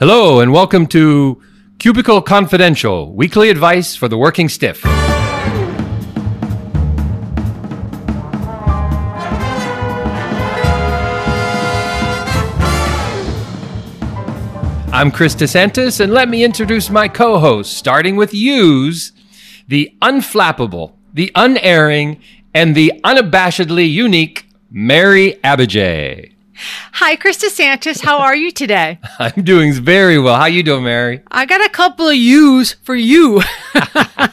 Hello, and welcome to Cubicle Confidential, weekly advice for the working stiff. I'm Chris DeSantis, and let me introduce my co hosts, starting with Use, the unflappable, the unerring, and the unabashedly unique Mary Abbajay. Hi, Chris DeSantis. How are you today? I'm doing very well. How you doing, Mary? I got a couple of U's for you. uh,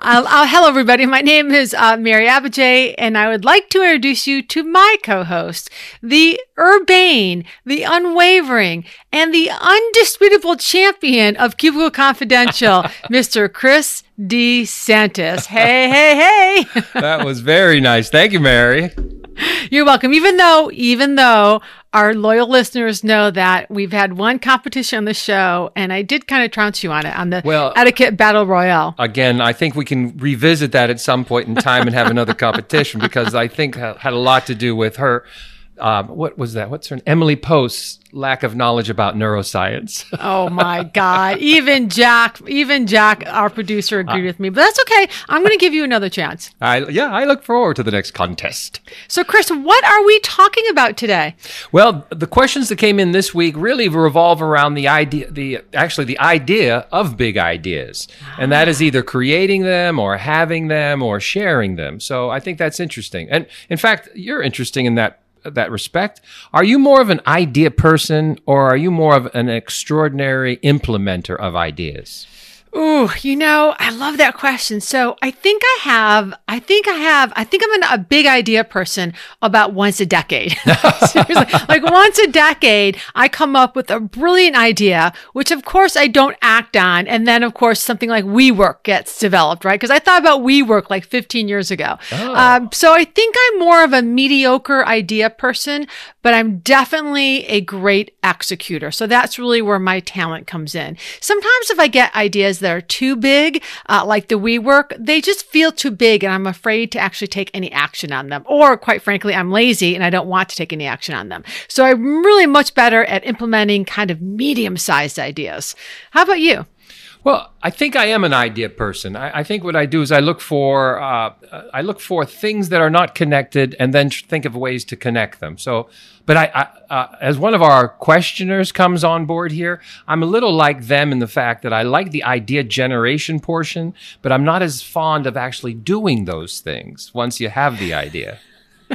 uh, hello, everybody. My name is uh, Mary Abbajay, and I would like to introduce you to my co-host, the urbane, the unwavering, and the undisputable champion of Cubicle Confidential, Mr. Chris DeSantis. Hey, hey, hey. that was very nice. Thank you, Mary. You're welcome. Even though, even though our loyal listeners know that we've had one competition on the show, and I did kind of trounce you on it on the well, etiquette battle royale. Again, I think we can revisit that at some point in time and have another competition because I think had a lot to do with her. Um, what was that? What's her name? Emily Post's lack of knowledge about neuroscience. oh my God. Even Jack, even Jack, our producer, agreed uh, with me. But that's okay. I'm going to give you another chance. I, yeah, I look forward to the next contest. So, Chris, what are we talking about today? Well, the questions that came in this week really revolve around the idea, the actually the idea of big ideas, and that is either creating them or having them or sharing them. So, I think that's interesting. And in fact, you're interesting in that that respect. Are you more of an idea person or are you more of an extraordinary implementer of ideas? Ooh, you know, I love that question. So I think I have, I think I have, I think I'm an, a big idea person about once a decade. Seriously, like once a decade, I come up with a brilliant idea, which of course I don't act on. And then of course something like WeWork gets developed, right? Because I thought about WeWork like 15 years ago. Oh. Um, so I think I'm more of a mediocre idea person, but I'm definitely a great executor. So that's really where my talent comes in. Sometimes if I get ideas that are too big, uh, like the WeWork, they just feel too big and I'm afraid to actually take any action on them. Or quite frankly, I'm lazy and I don't want to take any action on them. So I'm really much better at implementing kind of medium sized ideas. How about you? Well, I think I am an idea person. I, I think what I do is I look for uh, I look for things that are not connected, and then think of ways to connect them. So, but I, I uh, as one of our questioners comes on board here, I'm a little like them in the fact that I like the idea generation portion, but I'm not as fond of actually doing those things once you have the idea.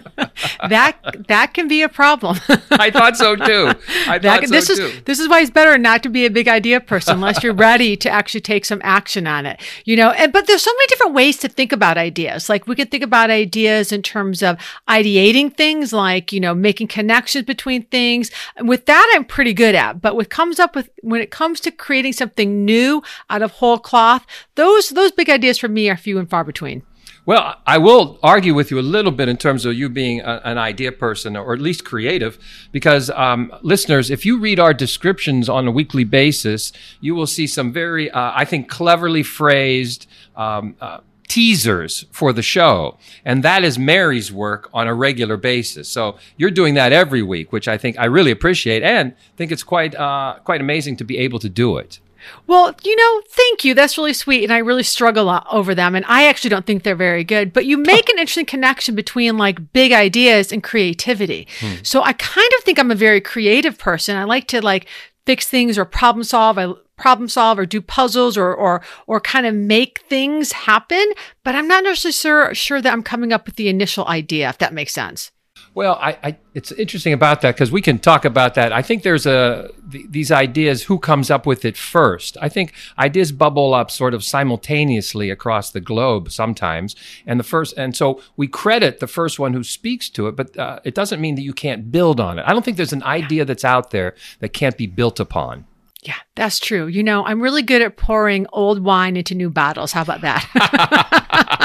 that that can be a problem. I thought so too. I that, thought this so is too. this is why it's better not to be a big idea person unless you're ready to actually take some action on it. You know, and but there's so many different ways to think about ideas. Like we could think about ideas in terms of ideating things, like you know, making connections between things. With that, I'm pretty good at. But what comes up with when it comes to creating something new out of whole cloth, those those big ideas for me are few and far between. Well, I will argue with you a little bit in terms of you being a, an idea person or at least creative, because um, listeners, if you read our descriptions on a weekly basis, you will see some very, uh, I think, cleverly phrased. Um, uh, teasers for the show. And that is Mary's work on a regular basis. So you're doing that every week, which I think I really appreciate and think it's quite, uh, quite amazing to be able to do it. Well, you know, thank you. That's really sweet. And I really struggle over them. And I actually don't think they're very good. But you make an interesting connection between like big ideas and creativity. Hmm. So I kind of think I'm a very creative person. I like to like fix things or problem solve. I problem solve or do puzzles or or or kind of make things happen. But I'm not necessarily sure, sure that I'm coming up with the initial idea, if that makes sense. Well, I, I, it's interesting about that because we can talk about that. I think there's a th- these ideas. Who comes up with it first? I think ideas bubble up sort of simultaneously across the globe sometimes, and the first, and so we credit the first one who speaks to it, but uh, it doesn't mean that you can't build on it. I don't think there's an idea that's out there that can't be built upon. Yeah, that's true. You know, I'm really good at pouring old wine into new bottles. How about that?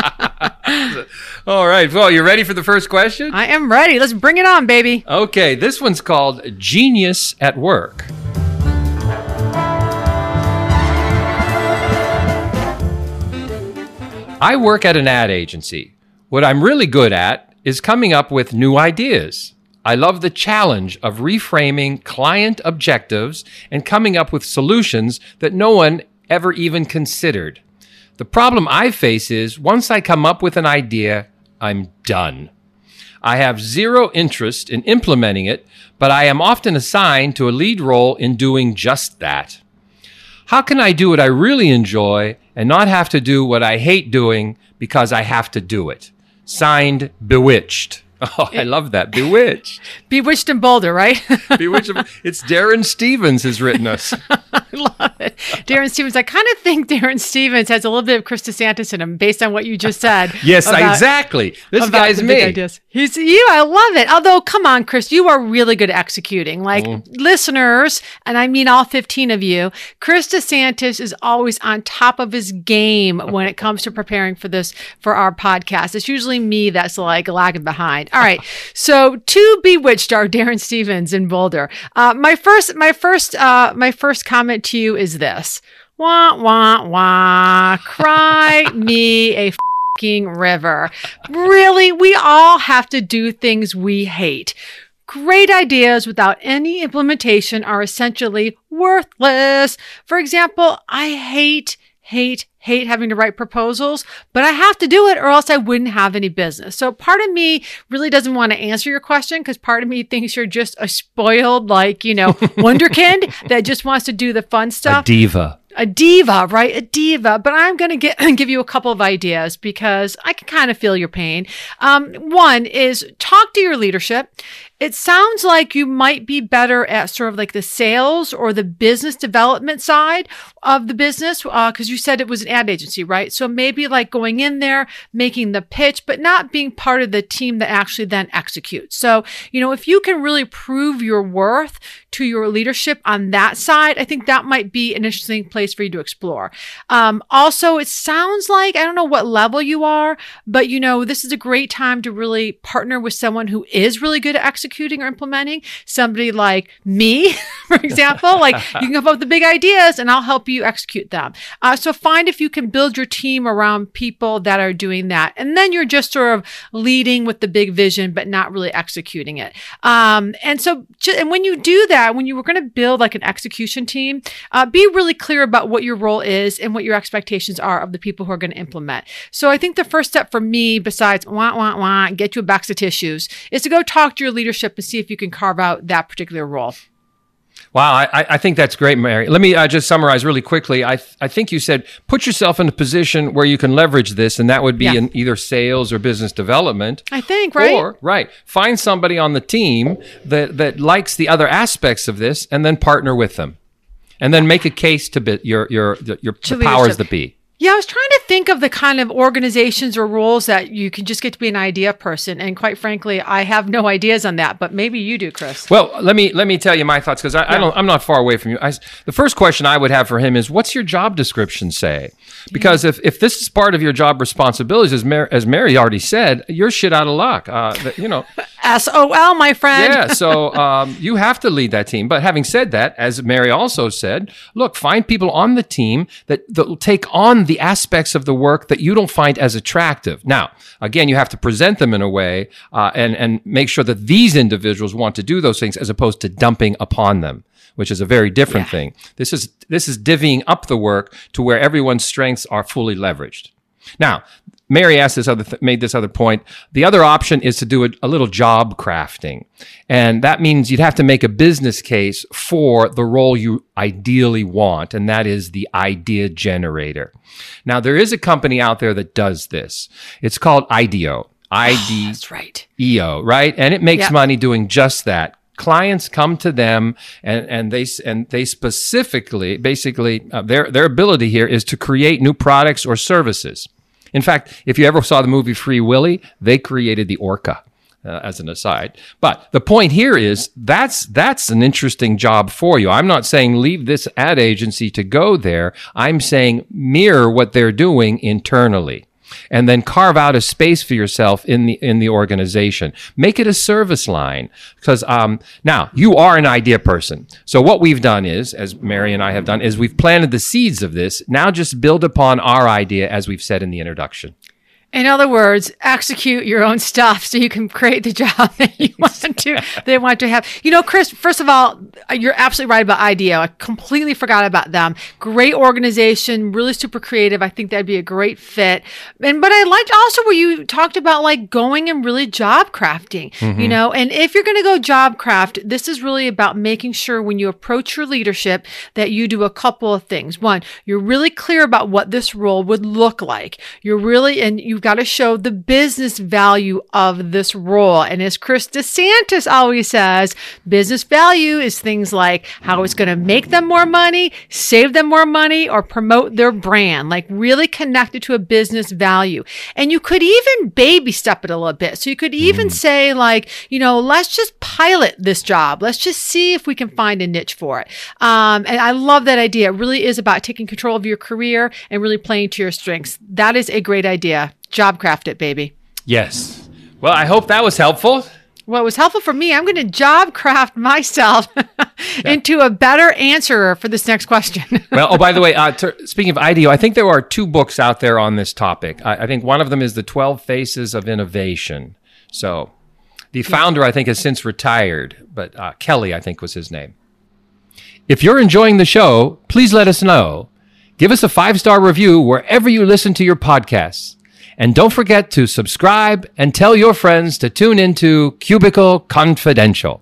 All right. Well, you're ready for the first question? I am ready. Let's bring it on, baby. Okay. This one's called Genius at Work. I work at an ad agency. What I'm really good at is coming up with new ideas. I love the challenge of reframing client objectives and coming up with solutions that no one ever even considered. The problem I face is once I come up with an idea, I'm done. I have zero interest in implementing it, but I am often assigned to a lead role in doing just that. How can I do what I really enjoy and not have to do what I hate doing because I have to do it? Signed, Bewitched. Oh, I love that. Bewitched. Bewitched in Boulder, right? Bewitched. It's Darrin Stephens has written us. I love it. Darrin Stephens. I kind of think Darrin Stephens has a little bit of Chris DeSantis in him based on what you just said. yes, about, exactly. This guy's me. Ideas. He's you. I love it. Although, come on, Chris, you are really good at executing. Like mm. listeners, and I mean all 15 of you, Chris DeSantis is always on top of his game when it comes to preparing for this, for our podcast. It's usually me that's like lagging behind. All right. So two bewitched are Darrin Stephens in Boulder. Uh, my first, my first, uh, my first comment to you is this. Wah, wah, wah. Cry me a fucking river. Really? We all have to do things we hate. Great ideas without any implementation are essentially worthless. For example, I hate, hate, hate having to write proposals, but I have to do it or else I wouldn't have any business. So part of me really doesn't want to answer your question because part of me thinks you're just a spoiled, like, you know, wonderkind that just wants to do the fun stuff. A diva a diva, right? A diva. But I'm going to get give you a couple of ideas because I can kind of feel your pain. Um, one is talk to your leadership. It sounds like you might be better at sort of like the sales or the business development side of the business because uh, you said it was an ad agency, right? So maybe like going in there, making the pitch, but not being part of the team that actually then executes. So, you know, if you can really prove your worth to your leadership on that side, I think that might be an interesting place for you to explore. Um, also, it sounds like, I don't know what level you are, but you know, this is a great time to really partner with someone who is really good at executing executing or implementing. Somebody like me, for example, like you can come up with the big ideas and I'll help you execute them. Uh, so find if you can build your team around people that are doing that. And then you're just sort of leading with the big vision, but not really executing it. Um, and so, and when you do that, when you were going to build like an execution team, uh, be really clear about what your role is and what your expectations are of the people who are going to implement. So I think the first step for me, besides wah, wah, wah, get you a box of tissues, is to go talk to your leadership leadership and see if you can carve out that particular role. Wow, I, I think that's great, Mary. Let me uh, just summarize really quickly. I, th- I think you said put yourself in a position where you can leverage this, and that would be yeah. in either sales or business development. I think, right? Or, right, find somebody on the team that, that likes the other aspects of this and then partner with them. And then make a case to bit your, your, your, your powers that be. Yeah, I was trying to think of the kind of organizations or roles that you can just get to be an idea person, and quite frankly, I have no ideas on that. But maybe you do, Chris. Well, let me let me tell you my thoughts because I, yeah. I, don't. I'm not far away from you. I, the first question I would have for him is, "What's your job description say?" Because if, if this is part of your job responsibilities, as Mary, as Mary already said, you're shit out of luck. Uh, you know, SOL, my friend. yeah. So um, you have to lead that team. But having said that, as Mary also said, look, find people on the team that that will take on the the aspects of the work that you don't find as attractive. Now, again, you have to present them in a way uh, and and make sure that these individuals want to do those things as opposed to dumping upon them which is a very different yeah. thing. This is this is divvying up the work to where everyone's strengths are fully leveraged. Now, Mary asked this other th- made this other point. The other option is to do a, a, little job crafting, and that means you'd have to make a business case for the role you ideally want, and that is the idea generator. Now, there is a company out there that does this. It's called IDEO. ID. That's right. EO, right? And it makes yep. money doing just that clients come to them and, and they and they specifically basically uh, their their ability here is to create new products or services in fact, if you ever saw the movie Free Willy, they created the orca. Uh, as an aside. But the point here is that's that's an interesting job for you. I'm not saying leave this ad agency to go there. I'm saying mirror what they're doing internally and then carve out a space for yourself in the in the organization. Make it a service line because um, now you are an idea person. So what we've done is, as Mary and I have done, is we've planted the seeds of this. Now just build upon our idea as we've said in the introduction. In other words, execute your own stuff so you can create the job that you want to they want to have. You know, Chris, first of all, you're absolutely right about IDEO. I completely forgot about them. Great organization, really super creative. I think that'd be a great fit. And but I liked also where you talked about like going and really job crafting, mm-hmm. you know, and if you're gonna go job craft, this is really about making sure when you approach your leadership that you do a couple of things. One, you're really clear about what this role would look like. You're really and you got to show the business value of this role. And as Chris DeSantis always says, business value is things like how it's going to make them more money, save them more money, or promote their brand, like really connected to a business value. And you could even baby step it a little bit. So you could even mm. say, like, you know, let's just pilot this job. Let's just see if we can find a niche for it. Um, and I love that idea. It really is about taking control of your career and really playing to your strengths. That is a great idea. Job craft it, baby. Yes. Well, I hope that was helpful. Well, it was helpful for me. I'm going to job craft myself into a better answerer for this next question. well, oh, by the way, uh, t- speaking of IDEO, I think there are two books out there on this topic. I, I think one of them is The 12 Faces of Innovation. So the founder, I think, has since retired, but uh, Kelley, I think, was his name. If you're enjoying the show, please let us know. Give us a five star review wherever you listen to your podcasts. And don't forget to subscribe and tell your friends to tune into Cubicle Confidential.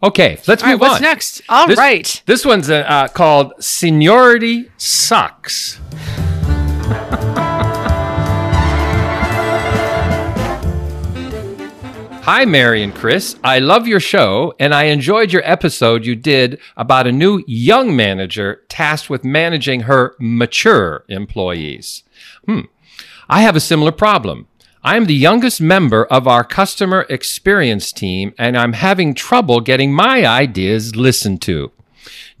Okay, let's All move right, what's on. next? All this, right. this, one's uh, uh called Seniority Sucks. Hi, Mary and Chris. I love your show, and I enjoyed your episode you did about a new young manager tasked with managing her mature employees. Hmm. I have a similar problem. I am the youngest member of our customer experience team, and I'm having trouble getting my ideas listened to.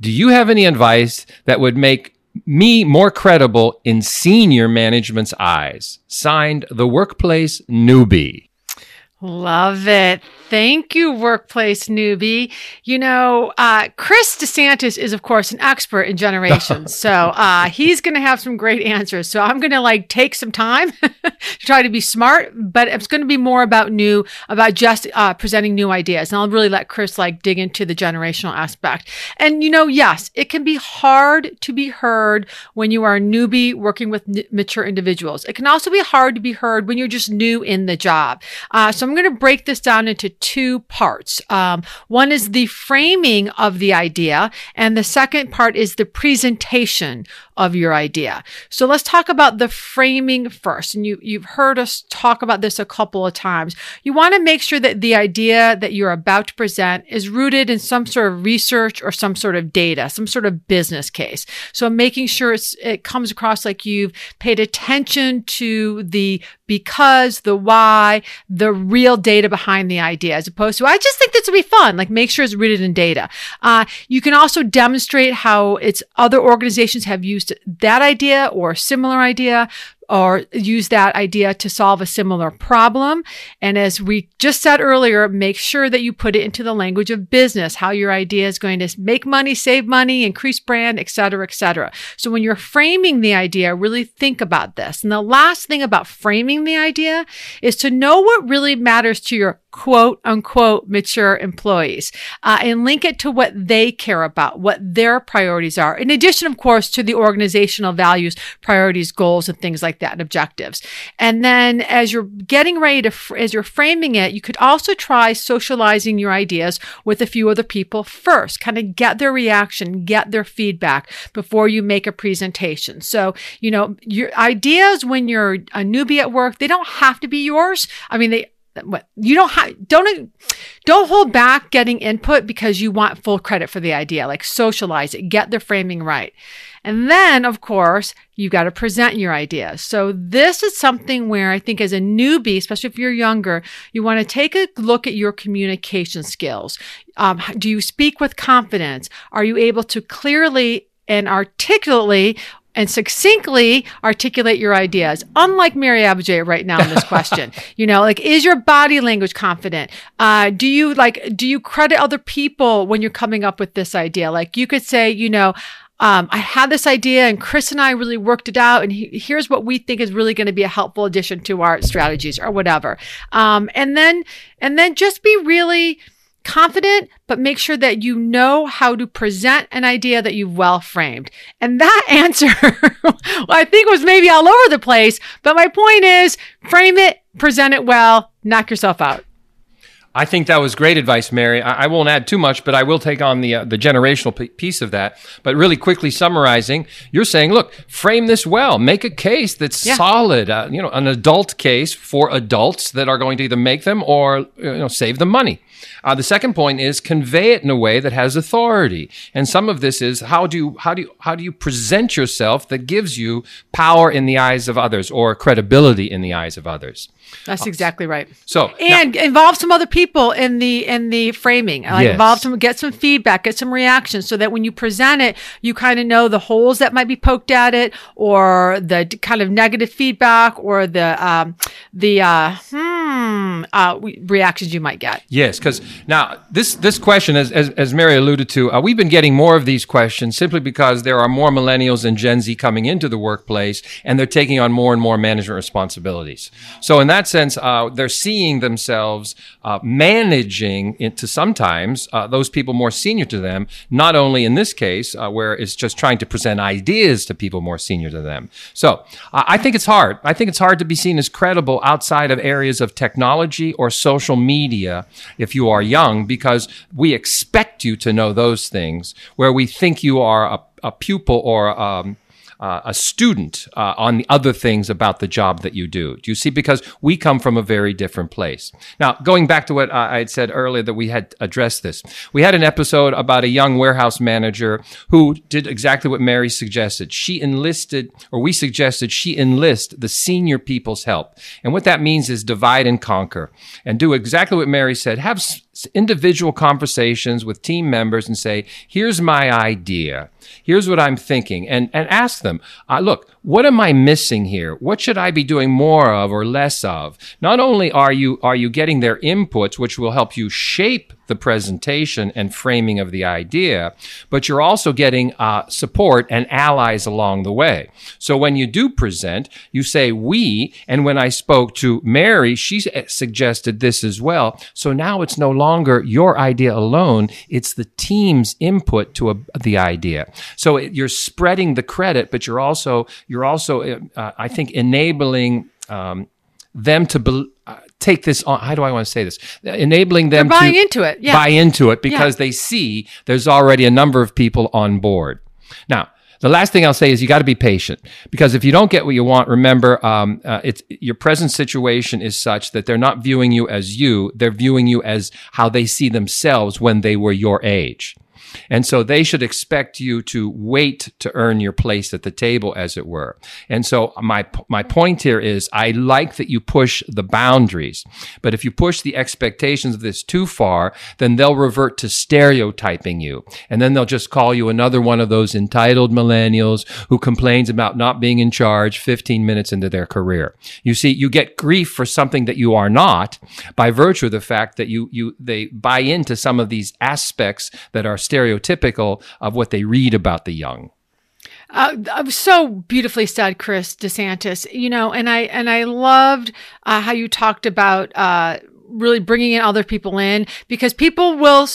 Do you have any advice that would make me more credible in senior management's eyes? Signed, the workplace newbie. Love it. Thank you, workplace newbie. You know, uh, Chris DeSantis is, of course, an expert in generations. so uh, he's going to have some great answers. So I'm going to like take some time to try to be smart, but it's going to be more about new, about just uh, presenting new ideas. And I'll really let Chris like dig into the generational aspect. And, you know, yes, it can be hard to be heard when you are a newbie working with n- mature individuals. It can also be hard to be heard when you're just new in the job. Uh, so I'm going to break this down into two parts. Um, one is the framing of the idea, and the second part is the presentation of your idea. So let's talk about the framing first. And you, you've heard us talk about this a couple of times. You want to make sure that the idea that you're about to present is rooted in some sort of research or some sort of data, some sort of business case. So making sure it's, it comes across like you've paid attention to the because, the why, the real data behind the idea, as opposed to, I just think this would be fun. Like make sure it's rooted in data. Uh, you can also demonstrate how it's other organizations have used that idea or a similar idea or use that idea to solve a similar problem. And as we just said earlier, make sure that you put it into the language of business, how your idea is going to make money, save money, increase brand, et cetera, et cetera. So when you're framing the idea, really think about this. And the last thing about framing the idea is to know what really matters to your quote unquote mature employees uh, and link it to what they care about, what their priorities are. In addition, of course, to the organizational values, priorities, goals, and things like that, and objectives. And then as you're getting ready to, as you're framing it, you could also try socializing your ideas with a few other people first, kind of get their reaction, get their feedback before you make a presentation. So, you know, your ideas when you're a newbie at work, they don't have to be yours. I mean, they what you don't have don't don't hold back getting input because you want full credit for the idea like socialize it get the framing right. And then of course you've got to present your ideas so this is something where i think as a newbie especially if you're younger you want to take a look at your communication skills. Um, do you speak with confidence? Are you able to clearly and articulately and succinctly articulate your ideas. Unlike Mary Abbajay right now in this question, you know, like, is your body language confident? Uh, do you like, do you credit other people when you're coming up with this idea? Like you could say, you know, um, I had this idea and Chris and I really worked it out. And he, here's what we think is really going to be a helpful addition to our strategies or whatever. Um, and then, and then just be really, confident, but make sure that you know how to present an idea that you've well framed. And that answer, I think was maybe all over the place, but my point is frame it, present it well, knock yourself out. I think that was great advice, Mary. I, I won't add too much, but I will take on the uh, the generational p- piece of that. But really quickly summarizing, you're saying, look, frame this well, make a case that's yeah. solid. Uh, you know, an adult case for adults that are going to either make them or you know save them money. Uh, the second point is convey it in a way that has authority. And some of this is how do you, how do you, how do you present yourself that gives you power in the eyes of others or credibility in the eyes of others? That's exactly right. So and now, involve some other people in the in the framing. Like yes. involve some, get some feedback, get some reactions, so that when you present it, you kind of know the holes that might be poked at it, or the kind of negative feedback, or the um, the uh, hmm uh, reactions you might get. Yes, because now this this question, as as, as Mary alluded to, uh, we've been getting more of these questions simply because there are more millennials and Gen Z coming into the workplace, and they're taking on more and more management responsibilities. So in that sense, uh, they're seeing themselves uh, managing to sometimes uh, those people more senior to them. Not only in this case uh, where it's just trying to present ideas to people more senior to them. So I think it's hard. I think it's hard to be seen as credible outside of areas of technology or social media if you are young, because we expect you to know those things where we think you are a, a pupil or um, uh, a student uh, on the other things about the job that you do. Do you see? Because we come from a very different place. Now, going back to what I had said earlier that we had addressed this, we had an episode about a young warehouse manager who did exactly what Mary suggested. She enlisted, or we suggested she enlist the senior people's help. And what that means is divide and conquer and do exactly what Mary said. Have individual conversations with team members and say, here's my idea. Here's what I'm thinking. And, and ask them, uh, look, what am I missing here? What should I be doing more of or less of? Not only are you, are you getting their inputs, which will help you shape the presentation and framing of the idea, but you're also getting uh, support and allies along the way. So when you do present, you say we, and when I spoke to Mary, she suggested this as well. So now it's no longer your idea alone; it's the team's input to a, the idea. So it, you're spreading the credit, but you're also you're also, uh, I think, enabling um, them to be- uh, take this on. How do I want to say this? Enabling them They're buying to into it, yeah. buy into it because yeah. they see there's already a number of people on board. Now, the last thing I'll say is you got to be patient because if you don't get what you want, remember, um, uh, it's your present situation is such that they're not viewing you as you; they're viewing you as how they see themselves when they were your age. And so they should expect you to wait to earn your place at the table, as it were. And so my, my point here is I like that you push the boundaries, but if you push the expectations of this too far, then they'll revert to stereotyping you. And then they'll just call you another one of those entitled millennials who complains about not being in charge 15 minutes into their career. You see, you get grief for something that you are not by virtue of the fact that you, you, they buy into some of these aspects that are stereotyping stereotypical of what they read about the young. Uh, uh, so beautifully said, Chris DeSantis. You know, and I and I loved uh, how you talked about uh, really bringing in other people in because people will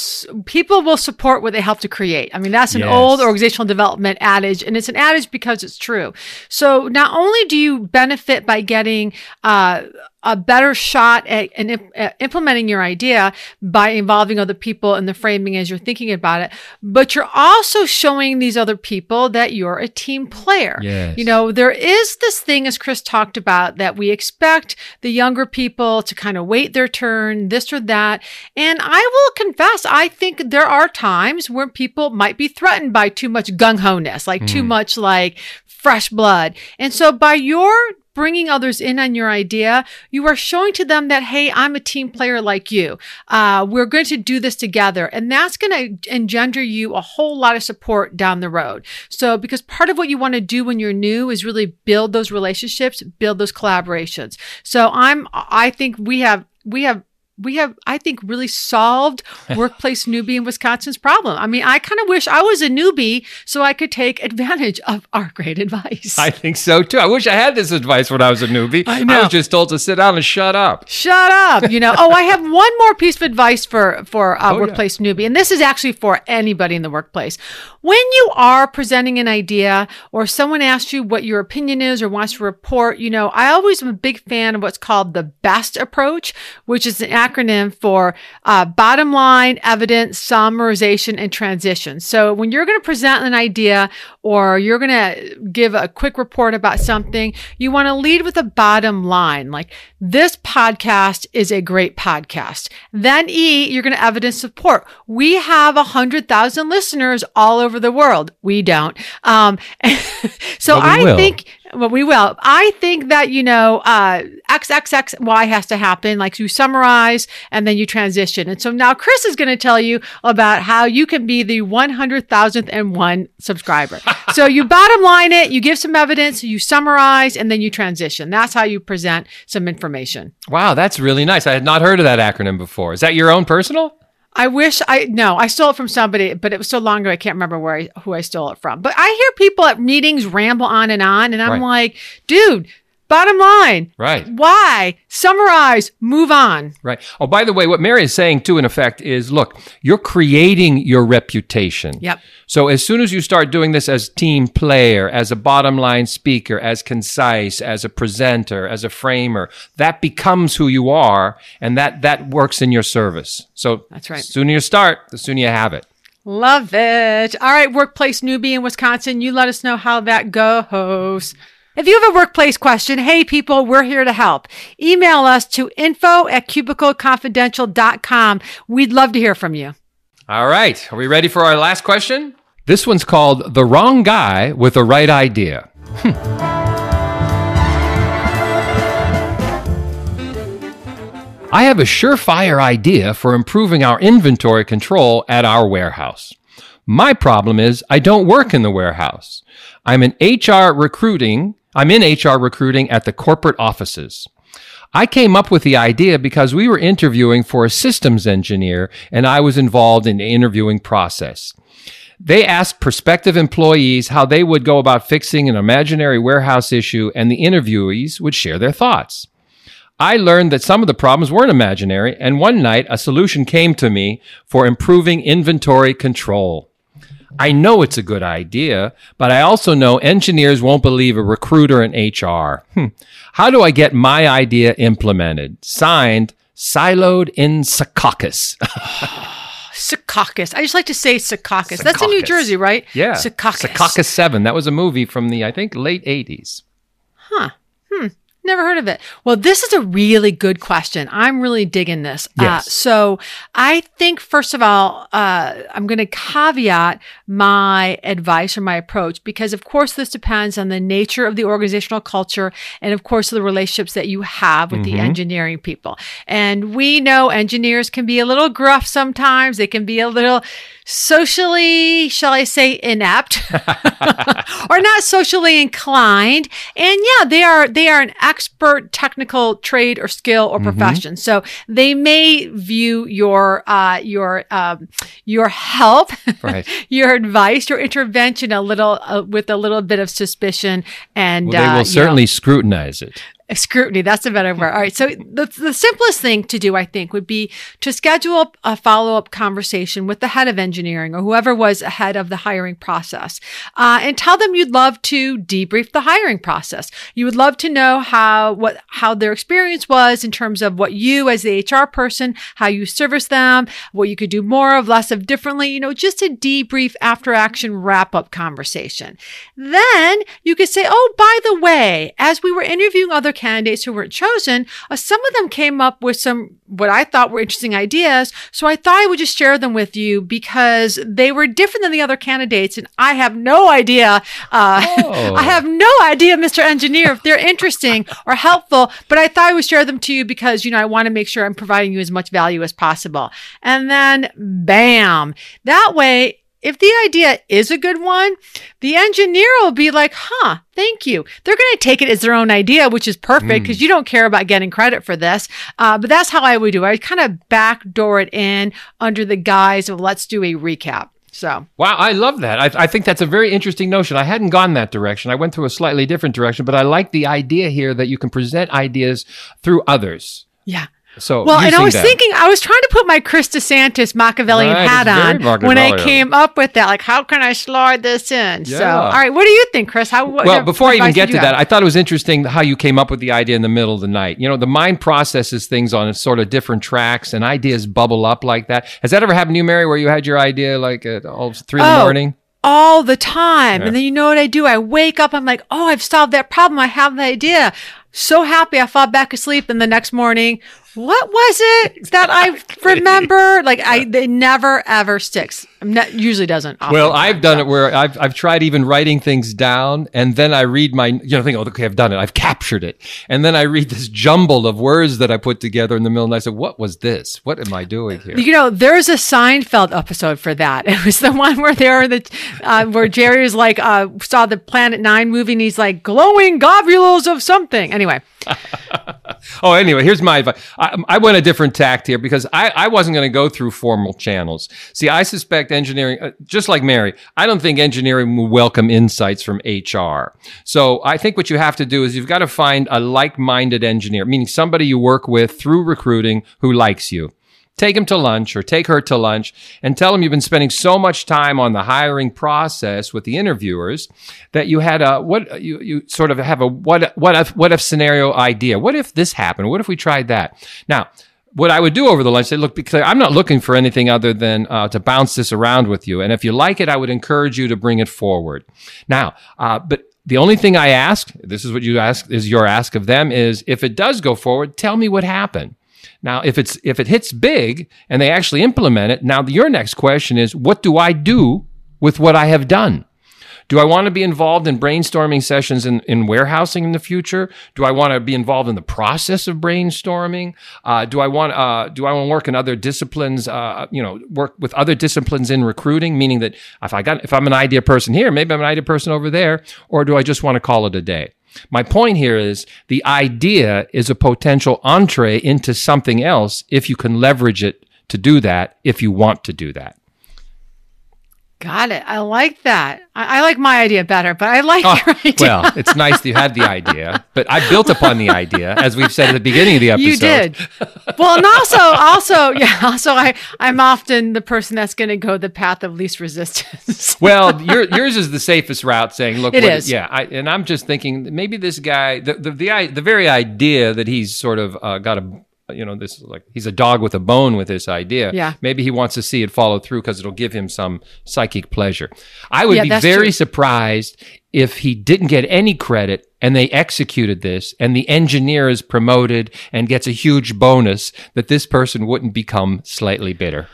people will support what they help to create. I mean, that's an yes. old organizational development adage, and it's an adage because it's true. So not only do you benefit by getting uh, a better shot at, at, implementing your idea by involving other people in the framing as you're thinking about it. But you're also showing these other people that you're a team player. Yes. You know, there is this thing, as Chris talked about, that we expect the younger people to kind of wait their turn, this or that. And I will confess, I think there are times where people might be threatened by too much gung ho ness, like mm. too hmm. much like fresh blood. And so by your bringing others in on your idea, you are showing to them that, hey, I'm a team player like you. Uh, we're going to do this together. And that's going to engender you a whole lot of support down the road. So, because part of what you want to do when you're new is really build those relationships, build those collaborations. So I'm, I think we have, we have we have, I think, really solved workplace newbie in Wisconsin's problem. I mean, I kind of wish I was a newbie so I could take advantage of our great advice. I think so too. I wish I had this advice when I was a newbie. I know. I was just told to sit down and shut up. Shut up. You know, oh, I have one more piece of advice for, for a Oh, yeah. workplace newbie. And this is actually for anybody in the workplace. When you are presenting an idea or someone asks you what your opinion is or wants to report, you know, I always am a big fan of what's called the BEST approach, which is an acronym for uh, bottom line, evidence, summarization, and transition. So when you're going to present an idea or you're going to give a quick report about something, you want to lead with a bottom line. Like this podcast is a great podcast. Then E, you're going to evidence support. We have a hundred thousand listeners all over the world. We don't. Um, so we I will. think well, we will. I think that, you know, uh, XXXY has to happen. Like you summarize and then you transition. And so now Chris is going to tell you about how you can be the 100,000th and one subscriber. so you bottom line it, you give some evidence, you summarize, and then you transition. That's how you present some information. Wow, that's really nice. I had not heard of that acronym before. Is that your own personal? I wish I no, I stole it from somebody, but it was so long ago I can't remember where I, who I stole it from. But I hear people at meetings ramble on and on, and I'm Right. like, dude, bottom line, Right. why summarize, move on. Right. Oh, by the way, what Mary is saying too, in effect, is look, you're creating your reputation. Yep. So as soon as you start doing this as team player, as a bottom line speaker, as concise, as a presenter, as a framer, that becomes who you are, and that that works in your service. So That's right. The sooner you start, the sooner you have it. Love it. All right, workplace newbie in Wisconsin, you let us know how that goes. If you have a workplace question, hey people, we're here to help. Email us to info at cubicleconfidential.com. We'd love to hear from you. All right. Are we ready for our last question? This one's called The Wrong Guy with the Right Idea. Hmm. I have a surefire idea for improving our inventory control at our warehouse. My problem is I don't work in the warehouse. I'm an HR recruiting. I'm in HR recruiting at the corporate offices. I came up with the idea because we were interviewing for a systems engineer and I was involved in the interviewing process. They asked prospective employees how they would go about fixing an imaginary warehouse issue and the interviewees would share their thoughts. I learned that some of the problems weren't imaginary, and one night a solution came to me for improving inventory control. I know it's a good idea, but I also know engineers won't believe a recruiter in HR. Hmm. How do I get my idea implemented? Signed, Siloed in Secaucus. Secaucus. I just like to say Secaucus. That's in New Jersey, right? yeah. Secaucus. Secaucus 7. That was a movie from the, I think, late 80s. Never heard of it. Well, this is a really good question. I'm really digging this. Uh, Yes. so I think, first of all, uh, I'm going to caveat my advice or my approach because, of course, this depends on the nature of the organizational culture and, of course, the relationships that you have with the engineering people. And we know engineers can be a little gruff sometimes. They can be a little socially, shall I say, inept or not socially inclined. And yeah, they are they are an expert technical trade or skill or profession. So they may view your uh, your um, your help, Right. your advice, your intervention a little uh, with a little bit of suspicion and Well, they uh, will you know, certainly scrutinize it. Scrutiny. That's a better word. All right. So the, the simplest thing to do, I think, would be to schedule a follow up conversation with the head of engineering or whoever was ahead of the hiring process, uh, and tell them you'd love to debrief the hiring process. You would love to know how what how their experience was in terms of what you as the HR person, how you service them, what you could do more of, less of, differently. You know, just a debrief after action wrap up conversation. Then you could say, oh, by the way, as we were interviewing other candidates who weren't chosen, uh, some of them came up with some what I thought were interesting ideas. So I thought I would just share them with you because they were different than the other candidates, and I have no idea. Uh, Oh. I have no idea, Mr. Engineer, if they're interesting or helpful. But I thought I would share them to you because you know I want to make sure I'm providing you as much value as possible. And then, bam, that way if the idea is a good one, the engineer will be like, huh, thank you. They're going to take it as their own idea, which is perfect because you don't care about getting credit for this. Uh, but that's how I would do it. I kind of backdoor it in under the guise of let's do a recap. So Wow, I love that. I, I think that's a very interesting notion. I hadn't gone that direction. I went through a slightly different direction, but I like the idea here that you can present ideas through others. yeah. So, Well, and I was that. thinking, I was trying to put my Chris DeSantis Machiavellian Right, hat on when I came up with that. Like, how can I slide this in? So, all right, what do you think, Chris? How? What Well, before I even get to that, have? I thought it was interesting how you came up with the idea in the middle of the night. You know, the mind processes things on sort of different tracks, and ideas bubble up like that. Has that ever happened to you, Mary, where you had your idea like at all three in the Oh, morning? all the time. And then you know what I do? I wake up, I'm like, oh, I've solved that problem. I have the idea. So happy I fall back asleep. And the next morning, what was it that I remember? Like I, it never ever sticks. Usually doesn't. Well. I've done it where I've, I've tried even writing things down and then I read my, you know, think, oh, okay, I've done it. I've captured it. And then I read this jumble of words that I put together in the middle and I said, what was this? What am I doing here? You know, there's a Seinfeld episode for that. It was the one where they were the, uh, where Jerry was like, uh, saw the Planet Nine movie and he's like, glowing globules of something. Anyway, Oh, anyway, here's my advice. I, I went a different tact here because I, I wasn't going to go through formal channels. See, I suspect engineering, uh, just like Mary, I don't think engineering will welcome insights from HR. So I think what you have to do is you've got to find a like-minded engineer, meaning somebody you work with through recruiting who likes you. Take him to lunch or take her to lunch and tell him you've been spending so much time on the hiring process with the interviewers that you had a what you, you sort of have a what what if what if scenario idea. What if this happened? What if we tried that? Now, what I would do over the lunch, say, look, be clear, I'm not looking for anything other than uh, to bounce this around with you. And if you like it, I would encourage you to bring it forward. Now, uh, but the only thing I ask, this is what you ask, is your ask of them, is if it does go forward, tell me what happened. Now, if it's if it hits big and they actually implement it, now your next question is, what do I do with what I have done? Do I want to be involved in brainstorming sessions in, in warehousing in the future? Do I want to be involved in the process of brainstorming? Uh, do I want uh, do I want to work in other disciplines? Uh, you know, work with other disciplines in recruiting, meaning that if I got if I'm an idea person here, maybe I'm an idea person over there, or do I just want to call it a day? My point here is the idea is a potential entree into something else if you can leverage it to do that, if you want to do that. Got it. I like that. I, I like my idea better, but I like your idea. Oh, Well, it's nice that you had the idea, but I built upon the idea, as we've said at the beginning of the episode. You did. Well, and also, also, yeah, also, I, I'm often the person that's going to go the path of least resistance. Well, your, yours is the safest route. Saying, "Look, It what- is. yeah." I, and I'm just thinking maybe this guy, the the the, i- the very idea that he's sort of uh, got a, Uh, you know, this is like he's a dog with a bone with this idea. Yeah. Maybe he wants to see it follow through because it'll give him some psychic pleasure. I would Yeah, be very true. surprised if he didn't get any credit and they executed this and the engineer is promoted and gets a huge bonus that this person wouldn't become slightly bitter.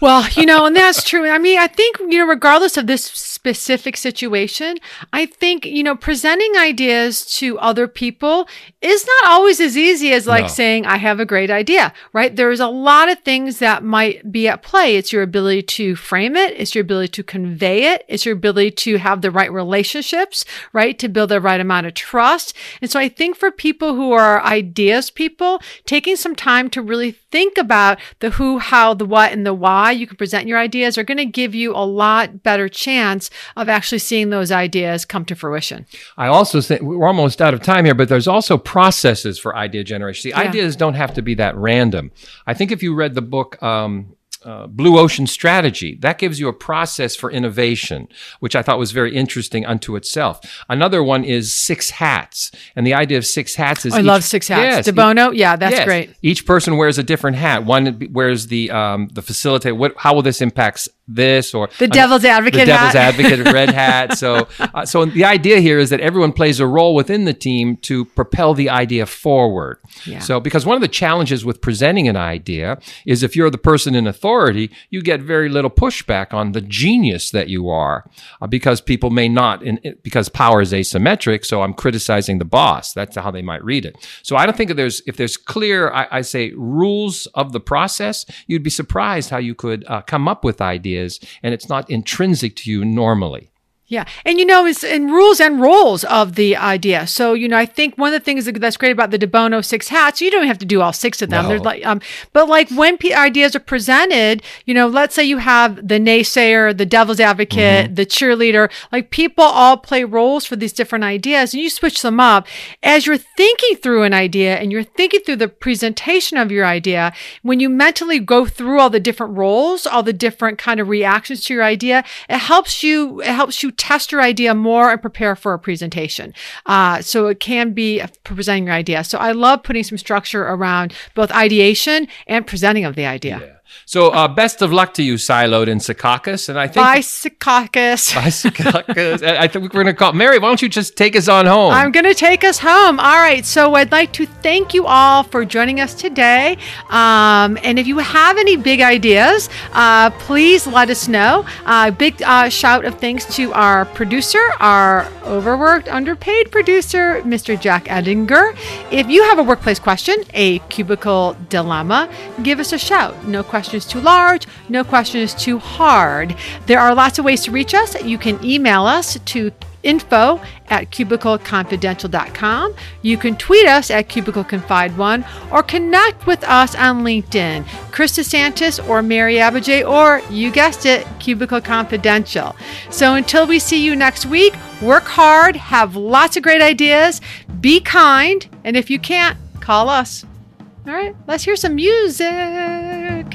Well, you know, and that's true. I mean, I think, you know, regardless of this specific situation, I think, you know, presenting ideas to other people is not always as easy as like No. saying, I have a great idea, right? There's a lot of things that might be at play. It's your ability to frame it. It's your ability to convey it. It's your ability to have the right relationships, right? To build the right amount of trust. And so I think for people who are ideas people, taking some time to really think about the who, how, the what, and the why you can present your ideas are going to give you a lot better chance of actually seeing those ideas come to fruition. I also think we're almost out of time here, but there's also processes for idea generation. See, ideas don't have to be that random. I think if you read the book, um, uh, Blue Ocean Strategy. That gives you a process for innovation, which I thought was very interesting unto itself. Another one is Six Hats. And the idea of Six Hats is I each- love Six Hats. Yes, De Bono, yeah, that's Yes. great. Each person wears a different hat. One wears the um, the facilitator. What? How will this impact this or The devil's advocate The devil's hat. advocate red hat. So, uh, so the idea here is that everyone plays a role within the team to propel the idea forward. Yeah. So, because one of the challenges with presenting an idea is if you're the person in authority, you get very little pushback on the genius that you are, uh, because people may not, in, because power is asymmetric. So, I'm criticizing the boss. That's how they might read it. So, I don't think if there's if there's clear, I, I say rules of the process, you'd be surprised how you could uh, come up with ideas ideas and it's not intrinsic to you normally. Yeah. And you know, it's in rules and roles of the idea. So, you know, I think one of the things that's great about the DeBono six hats, you don't have to do all six of them. No. There's like, um, but like when p- ideas are presented, you know, let's say you have the naysayer, the devil's advocate, the cheerleader, like people all play roles for these different ideas and you switch them up as you're thinking through an idea and you're thinking through the presentation of your idea. When you mentally go through all the different roles, all the different kind of reactions to your idea, it helps you, it helps you test your idea more and prepare for a presentation. Uh, so it can be presenting your idea. So I love putting some structure around both ideation and presenting of the idea. So, uh, best of luck to you, Siloed in Secaucus. And I think. Bye, Secaucus. Bye, Secaucus. I think we're going to call. Mary, why don't you just take us on home? I'm going to take us home. All right. So I'd like to thank you all for joining us today. Um, and if you have any big ideas, uh, please let us know. Uh, big uh, shout of thanks to our producer, our overworked, underpaid producer, Mr. Jack Edinger. If you have a workplace question, a cubicle dilemma, give us a shout. No question is too large, no question is too hard. There are lots of ways to reach us. You can email us to info at cubicleconfidential.com. You can tweet us at cubicleconfide1 or connect with us on LinkedIn, Chris DeSantis or Mary Abbajay, or you guessed it, Cubicle Confidential. So until we see you next week, work hard, have lots of great ideas, be kind, and if you can't, call us. All right, let's hear some music.